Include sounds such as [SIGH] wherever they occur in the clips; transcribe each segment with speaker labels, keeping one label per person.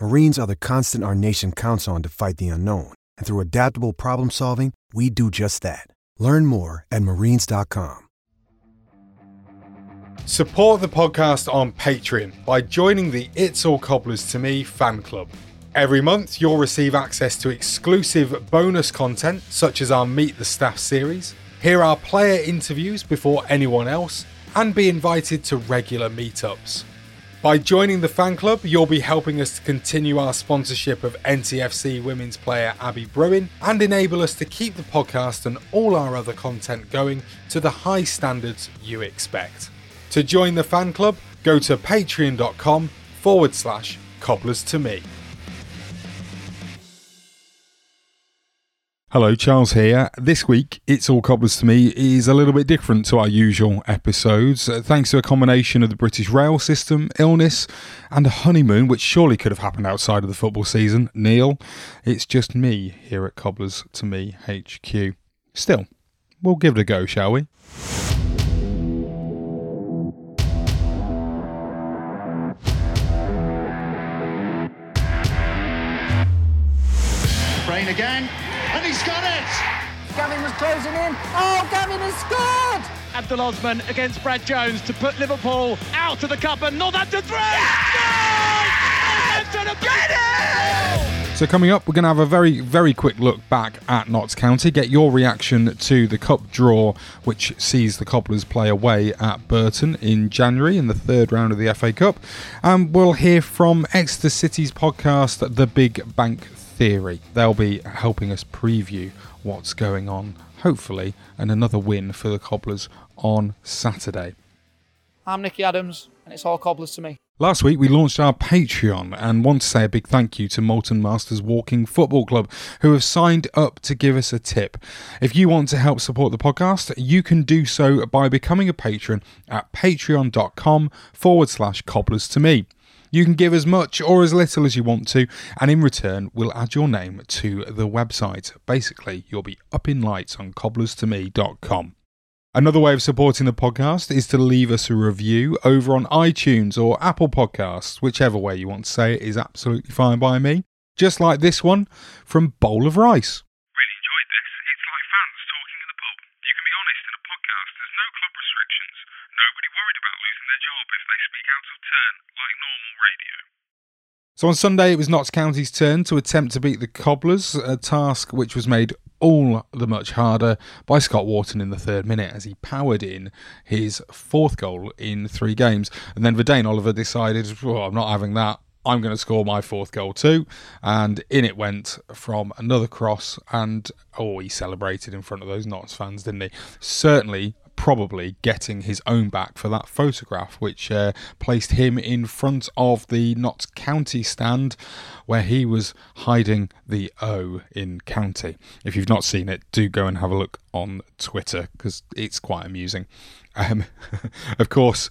Speaker 1: Marines are the constant our nation counts on to fight the unknown. And through adaptable problem solving, we do just that. Learn more at marines.com.
Speaker 2: Support the podcast on Patreon by joining the It's All Cobblers to Me fan club. Every month, you'll receive access to exclusive bonus content, such as our Meet the Staff series, hear our player interviews before anyone else, and be invited to regular meetups. By joining the fan club, you'll be helping us to continue our sponsorship of NTFC women's player Abby Bruin and enable us to keep the podcast and all our other content going to the high standards you expect. To join the fan club, go to patreon.com forward slash cobblers to me. Hello, Charles here. This week, It's All Cobblers to Me is a little bit different to our usual episodes, uh, thanks to a combination of the British rail system, illness, and a honeymoon, which surely could have happened outside of the football season. Neil, it's just me here at Cobblers to Me HQ. Still, we'll give it a go, shall we?
Speaker 3: Brain again, he's got it!
Speaker 4: Gavin was closing in. Oh, Gavin has scored!
Speaker 5: Abdul Osman against Brad Jones to put Liverpool out of the cup and Northampton three. Get it!
Speaker 2: So coming up, we're going to have a very, very quick look back at Notts County. Get your reaction to the cup draw, which sees the Cobblers play away at Burton in January in the third round of the FA Cup. And we'll hear from Exeter City's podcast, The Big Bank Theory. They'll be helping us preview what's going on, hopefully, and another win for the Cobblers on Saturday.
Speaker 6: I'm Nicky Adams, and it's all cobblers to me.
Speaker 2: Last week we launched our Patreon and want to say a big thank you to Moulton Masters Walking Football Club who have signed up to give us a tip. If you want to help support the podcast, you can do so by becoming a patron at patreon.com forward slash cobblers to me. You can give as much or as little as you want to, and in return, we'll add your name to the website. Basically, you'll be up in lights on cobblerstome.com. Another way of supporting the podcast is to leave us a review over on iTunes or Apple Podcasts, whichever way you want to say it is absolutely fine by me. Just like this one from Bowl of Rice.
Speaker 7: Really enjoyed this. It's like fans talking in the pub. You can be honest in a podcast. There's no club restrictions. Nobody worried about losing their job if they speak out of turn, like normal radio.
Speaker 2: So on Sunday, it was Notts County's turn to attempt to beat the Cobblers, a task which was made all the much harder by Scott Wharton in the third minute as he powered in his fourth goal in three games. And then Vadaine Oliver decided, I'm not having that. I'm going to score my fourth goal too. And in it went from another cross. And oh, he celebrated in front of those Notts fans, didn't he? Certainly probably getting his own back for that photograph, which uh, placed him in front of the Notts County stand where he was hiding the O in county. If you've not seen it, do go and have a look on Twitter because it's quite amusing. Um, [LAUGHS] of course,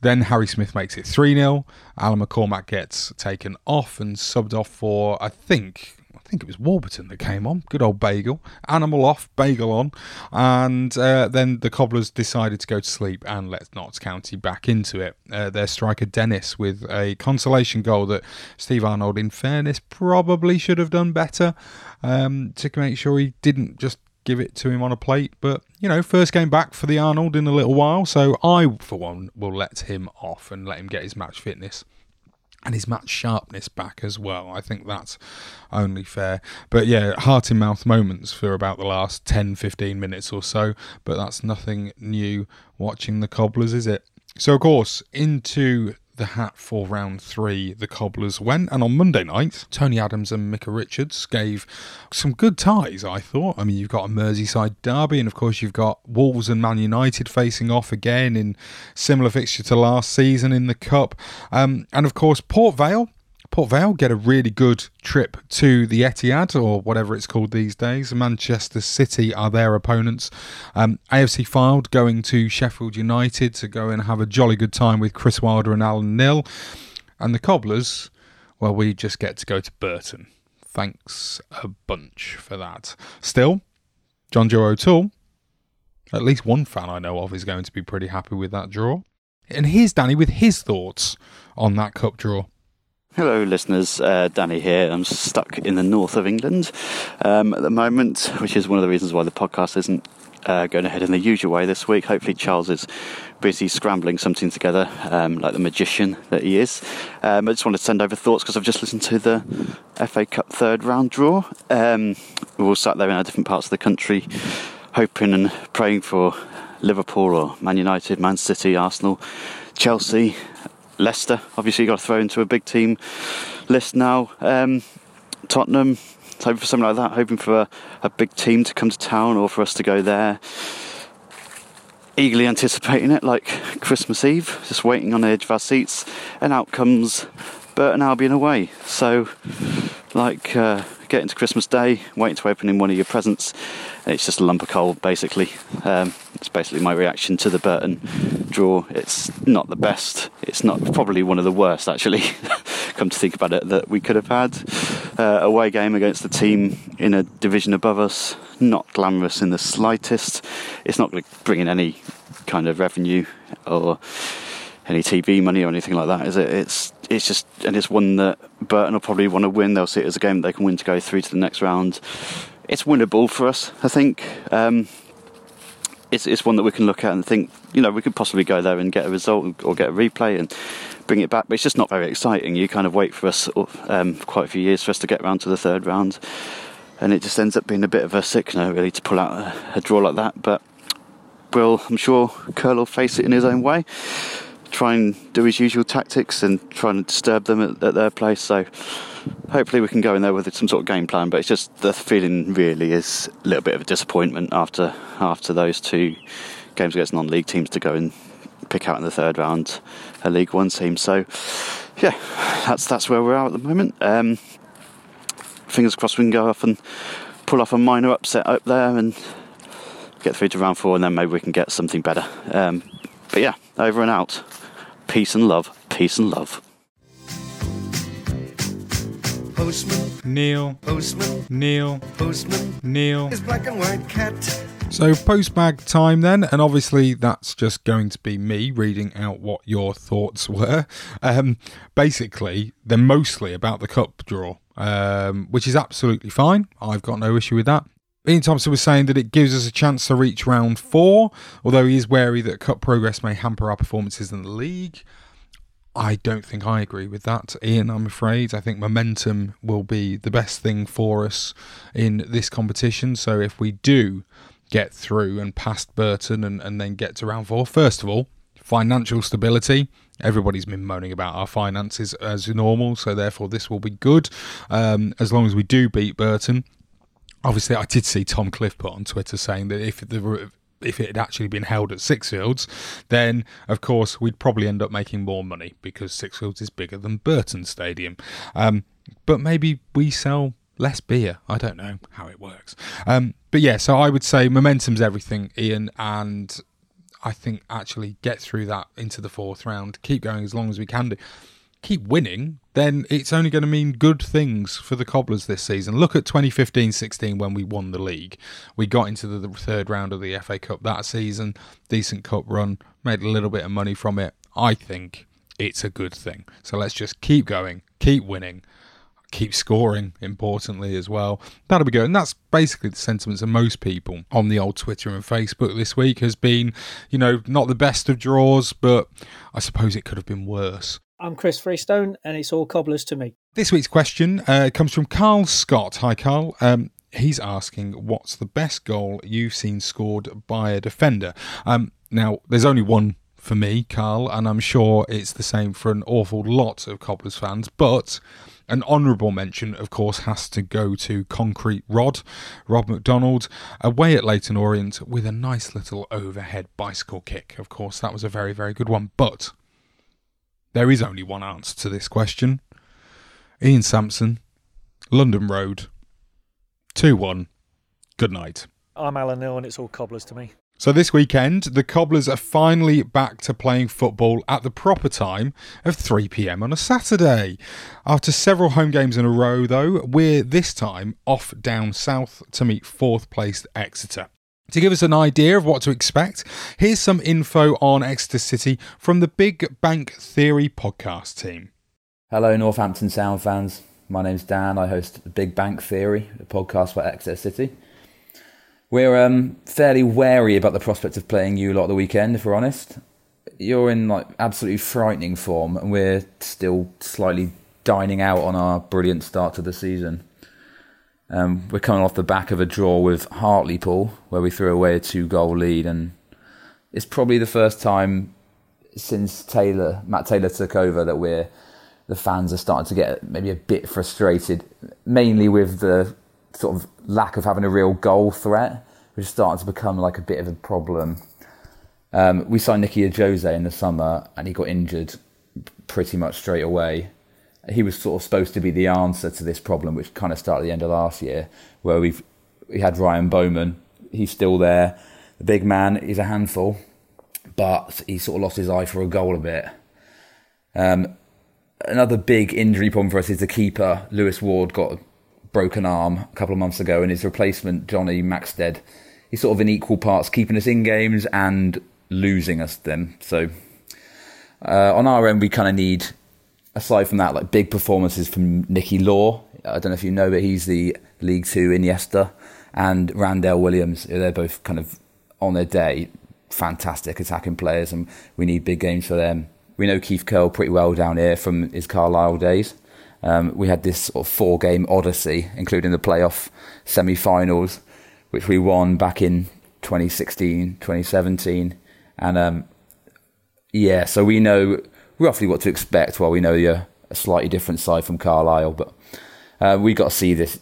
Speaker 2: then Harry Smith makes it 3 0. Alan McCormack gets taken off and subbed off for, I think, I think it was Warburton that came on. Good old Bagel. Animal off, Bagel on. And uh, then the Cobblers decided to go to sleep and let Notts County back into it. Uh, their striker Dennis with a consolation goal that Steve Arnold, in fairness, probably should have done better um, to make sure he didn't just give it to him on a plate. But, you know, first game back for the Arnold in a little while. So I, for one, will let him off and let him get his match fitness and his match sharpness back as well. I think that's only fair. But yeah, heart in mouth moments for about the last 10 15 minutes or so, but that's nothing new watching the Cobblers, is it? So, of course, into the hat for round three, the Cobblers went. And on Monday night, Tony Adams and Micah Richards gave some good ties, I thought. I mean, you've got a Merseyside derby, and of course, you've got Wolves and Man United facing off again in similar fixture to last season in the Cup. Um, and of course, Port Vale Port Vale get a really good trip to the Etihad or whatever it's called these days. Manchester City are their opponents. Um, AFC Fylde going to Sheffield United to go and have a jolly good time with Chris Wilder and Alan Knill. And the Cobblers, well, we just get to go to Burton. Thanks a bunch for that. Still, John-Joe O'Toole, at least one fan I know of, is going to be pretty happy with that draw. And here's Danny with his thoughts on that cup draw.
Speaker 8: Hello, listeners. Uh, Danny here. I'm stuck in the north of England um, at the moment, which is one of the reasons why the podcast isn't uh, going ahead in the usual way this week. Hopefully, Charles is busy scrambling something together, um, like the magician that he is. Um, I just wanted to send over thoughts because I've just listened to the FA Cup third round draw. Um, we're all sat there in our different parts of the country, hoping and praying for Liverpool or Man United, Man City, Arsenal, Chelsea, Leicester, obviously, got to throw into a big team list now. Um, Tottenham, hoping for something like that, hoping for a, a big team to come to town or for us to go there. Eagerly anticipating it like Christmas Eve, just waiting on the edge of our seats, and out comes Burton Albion away. So, like uh, getting to Christmas Day, waiting to open in one of your presents, and it's just a lump of coal basically. Um, it's basically my reaction to the Burton draw. It's not the best. It's not probably one of the worst actually. [LAUGHS] Come to think about it, that we could have had uh, away game against the team in a division above us. Not glamorous in the slightest. It's not going to bring in any kind of revenue or any TV money or anything like that, is it? It's it's just and it's one that Burton will probably want to win. They'll see it as a game they can win to go through to the next round. It's winnable for us, I think. Um, it's it's one that we can look at and think, you know, we could possibly go there and get a result or get a replay and bring it back. But it's just not very exciting. You kind of wait for us um, for quite a few years for us to get round to the third round, and it just ends up being a bit of a sickener really to pull out a, a draw like that. But will I'm sure Curle will face it in his own way try and do his usual tactics and try and disturb them at, at, their place. So hopefully we can go in there with some sort of game plan. But it's just the feeling really is a little bit of a disappointment after after those two games against non-league teams to go and pick out in the third round a League One team. So yeah, that's that's where we're at at the moment. Um, fingers crossed we can go off and pull off a minor upset up there and get through to round four, and then maybe we can get something better. Um, but yeah, over and out. Peace and love. Peace and love.
Speaker 2: Postman. Neil. Postman. Neil. Postman. Neil. His black and white cat. So postbag time then, and obviously that's just going to be me reading out what your thoughts were. Um, basically, they're mostly about the cup draw, um, which is absolutely fine. I've got no issue with that. Ian Thompson was saying that it gives us a chance to reach round four, although he is wary that cup progress may hamper our performances in the league. I don't think I agree with that, Ian. I'm afraid. I think momentum will be the best thing for us in this competition. So if we do get through and past Burton and, and then get to round four, first of all, financial stability. Everybody's been moaning about our finances as normal, so therefore this will be good. Um, as long as we do beat Burton, obviously, I did see Tom Cliff put on Twitter saying that if the if it had actually been held at Sixfields, then of course we'd probably end up making more money because Sixfields is bigger than Burton Stadium. Um, but maybe we sell less beer. I don't know how it works. Um, but yeah, so I would say momentum's everything, Ian, and I think actually get through that into the fourth round, keep going as long as we can do. Keep winning, then it's only going to mean good things for the Cobblers this season. Look at 2015 16 when we won the league. We got into the third round of the FA Cup that season, decent cup run, made a little bit of money from it. I think it's a good thing. So let's just keep going, keep winning, keep scoring, importantly, as well. That'll be good. And that's basically the sentiments of most people on the old Twitter and Facebook this week has been, you know, not the best of draws, but I suppose it could have been worse.
Speaker 9: I'm Chris Freestone, and it's all cobblers to me.
Speaker 2: This week's question uh, comes from Carl Scott. Hi, Carl. Um, he's asking, what's the best goal you've seen scored by a defender? Um, now, there's only one for me, Carl, and I'm sure it's the same for an awful lot of Cobblers fans, but an honourable mention, of course, has to go to Concrete Rod, Rob McDonald, away at Leyton Orient with a nice little overhead bicycle kick. Of course, that was a very, very good one, but there is only one answer to this question. Ian Sampson, London Road, 2 1. Good night.
Speaker 9: I'm Alan Neil, and it's all cobblers to me.
Speaker 2: So this weekend, the Cobblers are finally back to playing football at the proper time of 3 pm on a Saturday. After several home games in a row, though, we're this time off down south to meet fourth placed Exeter. To give us an idea of what to expect, here's some info on Exeter City from the Big Bank Theory podcast team.
Speaker 10: Hello, Northampton Sound fans. My name's Dan. I host the Big Bank Theory, a podcast for Exeter City. We're um, fairly wary about the prospect of playing you lot the weekend, if we're honest. You're in like absolutely frightening form, and we're still slightly dining out on our brilliant start to the season. Um, we're coming off the back of a draw with Hartlepool, where we threw away a two-goal lead, and it's probably the first time since Taylor, Matt Taylor took over, that we're the fans are starting to get maybe a bit frustrated, mainly with the sort of lack of having a real goal threat, which is starting to become like a bit of a problem. Um, we signed Nicky Ajose in the summer, and he got injured pretty much straight away. He was sort of supposed to be the answer to this problem, which kind of started at the end of last year, where we've we had Ryan Bowman. He's still there. The big man, he's a handful, but he sort of lost his eye for a goal a bit. Um, another big injury problem for us is the keeper. Lewis Ward got a broken arm a couple of months ago, and his replacement, Jonny Maxted, he's sort of in equal parts keeping us in games and losing us them. So uh, on our end, we kind of need, aside from that, like big performances from Nicky Law. I don't know if you know, but he's the League Two Iniesta, and Randell Williams. They're both kind of on their day, fantastic attacking players, and we need big games for them. We know Keith Curle pretty well down here from his Carlisle days. Um, we had this sort of four game odyssey, including the playoff semi finals, which we won back in 2016, 2017. And um, yeah, so we know roughly what to expect while we know you're a slightly different side from Carlisle. But uh, we got to see this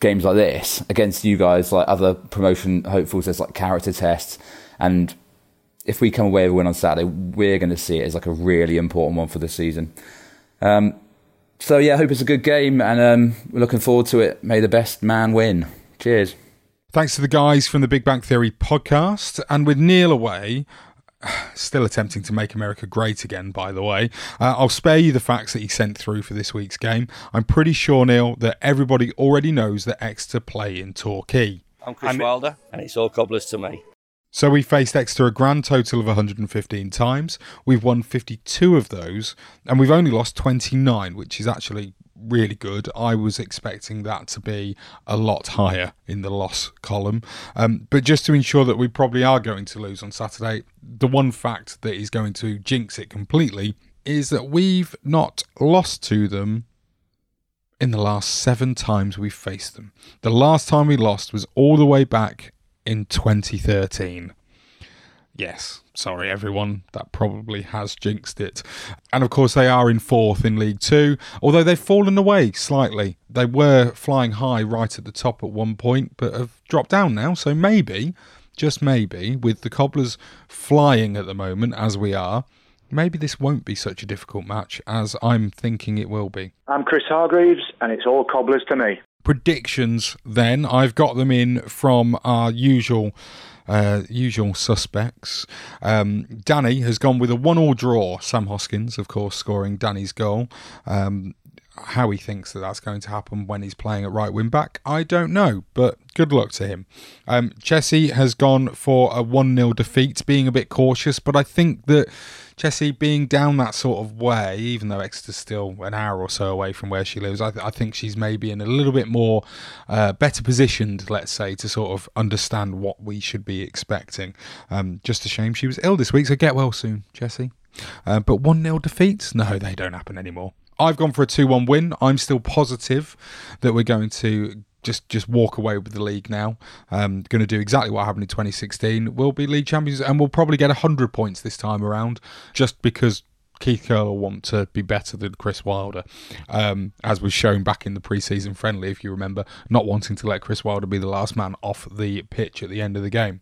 Speaker 10: games like this against you guys, like other promotion hopefuls. There's like character tests. And if we come away with a win on Saturday, we're going to see it as like a really important one for the season. Um, so yeah, I hope it's a good game, and um, we're looking forward to it. May the best man win. Cheers.
Speaker 2: Thanks to the guys from the Big Bank Theory podcast, and with Neil away. Still attempting to make America great again, by the way. Uh, I'll spare you the facts that he sent through for this week's game. I'm pretty sure, Neil, that everybody already knows that Exeter play in Torquay.
Speaker 11: I'm Chris I'm, Wilder, and it's all cobblers to me.
Speaker 2: So we faced Exeter a grand total of 115 times. We've won 52 of those, and we've only lost 29, which is actually really good. I was expecting that to be a lot higher in the loss column. Um, but just to ensure that we probably are going to lose on Saturday, the one fact that is going to jinx it completely is that we've not lost to them in the last seven times we've faced them. The last time we lost was all the way back in 2013. Yes, sorry everyone, that probably has jinxed it. And of course, they are in fourth in League Two, although they've fallen away slightly. They were flying high right at the top at one point, but have dropped down now. So maybe, just maybe, with the Cobblers flying at the moment as we are, maybe this won't be such a difficult match as I'm thinking it will be.
Speaker 12: I'm Chris Hargreaves, and it's all Cobblers to me
Speaker 2: predictions then. I've got them in from our usual uh, usual suspects. Um, Danny has gone with a one-all draw. Sam Hoskins, of course, scoring Danny's goal. Um, how he thinks that that's going to happen when he's playing at right wing back, I don't know, but good luck to him. Um, Chessie has gone for a 1 0 defeat, being a bit cautious, but I think that Chessie being down that sort of way, even though Exeter's still an hour or so away from where she lives, I, th- I think she's maybe in a little bit more uh, better positioned, let's say, to sort of understand what we should be expecting. Um, just a shame she was ill this week, so get well soon, Chessie. Uh, but 1 0 defeats? No, they don't happen anymore. I've gone for a 2 1 win. I'm still positive that we're going to just just walk away with the league now. Um, going to do exactly what happened in 2016. We'll be league champions and we'll probably get 100 points this time around just because Keith Curle will want to be better than Chris Wilder, um, as was shown back in the preseason friendly, if you remember, not wanting to let Chris Wilder be the last man off the pitch at the end of the game.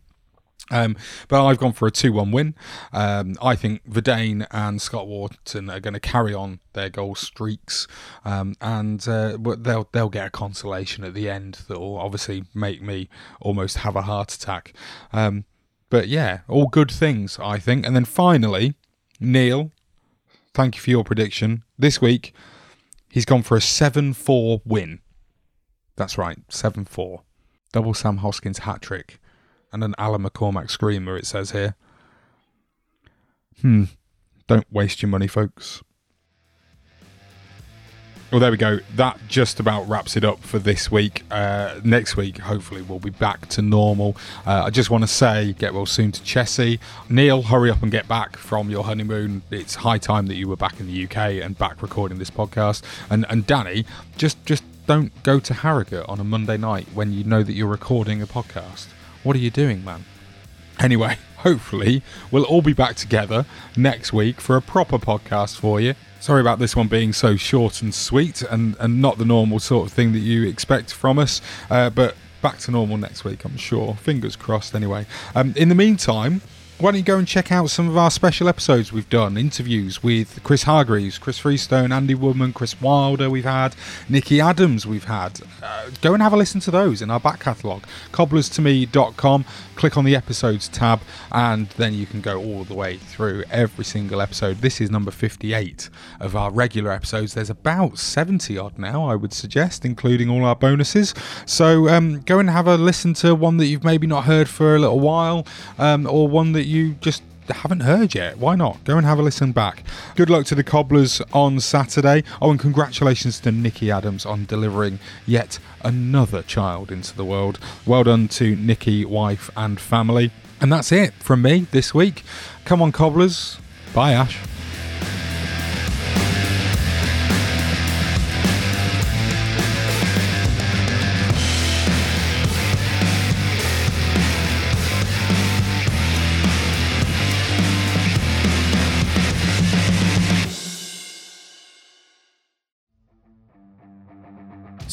Speaker 2: Um, but I've gone for a 2 1 win. Um, I think Vadaine and Scott Wharton are going to carry on their goal streaks, um, and uh, they'll they'll get a consolation at the end that will obviously make me almost have a heart attack. Um, but yeah, all good things, I think. And then finally, Neil, thank you for your prediction. This week, he's gone for a 7 4 win. That's right, 7 4. Double Sam Hoskins hat trick and an Alan McCormack screamer, it says here. Hmm. Don't waste your money, folks. Well, there we go. That just about wraps it up for this week. Uh, next week, hopefully, we'll be back to normal. Uh, I just want to say, get well soon to Chessie. Neil, hurry up and get back from your honeymoon. It's high time that you were back in the UK and back recording this podcast. And and Danny, just just don't go to Harrogate on a Monday night when you know that you're recording a podcast. What are you doing, man? Anyway, [LAUGHS] hopefully, we'll all be back together next week for a proper podcast for you. Sorry about this one being so short and sweet and, and not the normal sort of thing that you expect from us, uh, but back to normal next week, I'm sure. Fingers crossed, anyway. Um, in the meantime, why don't you go and check out some of our special episodes we've done? Interviews with Chris Hargreaves, Chris Freestone, Andy Woodman, Chris Wilder, we've had, Nicky Adams, we've had. Uh, go and have a listen to those in our back catalogue. Cobblerstome.com, click on the episodes tab, and then you can go all the way through every single episode. This is number 58 of our regular episodes. There's about 70 odd now, I would suggest, including all our bonuses. So um, go and have a listen to one that you've maybe not heard for a little while, um, or one that you just haven't heard yet, why not? Go and have a listen back. Good luck to the Cobblers on Saturday. Oh, and congratulations to Nicky Adams on delivering yet another child into the world. Well done to Nicky, wife, and family. And that's it from me this week. Come on, Cobblers. Bye, Ash.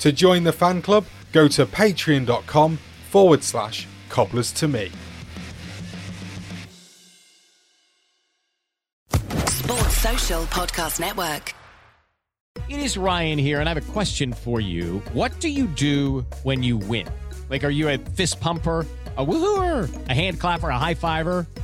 Speaker 2: To join the fan club, go to patreon.com forward slash cobblers to me.
Speaker 13: Sports Social Podcast Network.
Speaker 14: It is Ryan here, and I have a question for you. What do you do when you win? Like, are you a fist pumper? A woohooer, a hand clapper, a high fiver.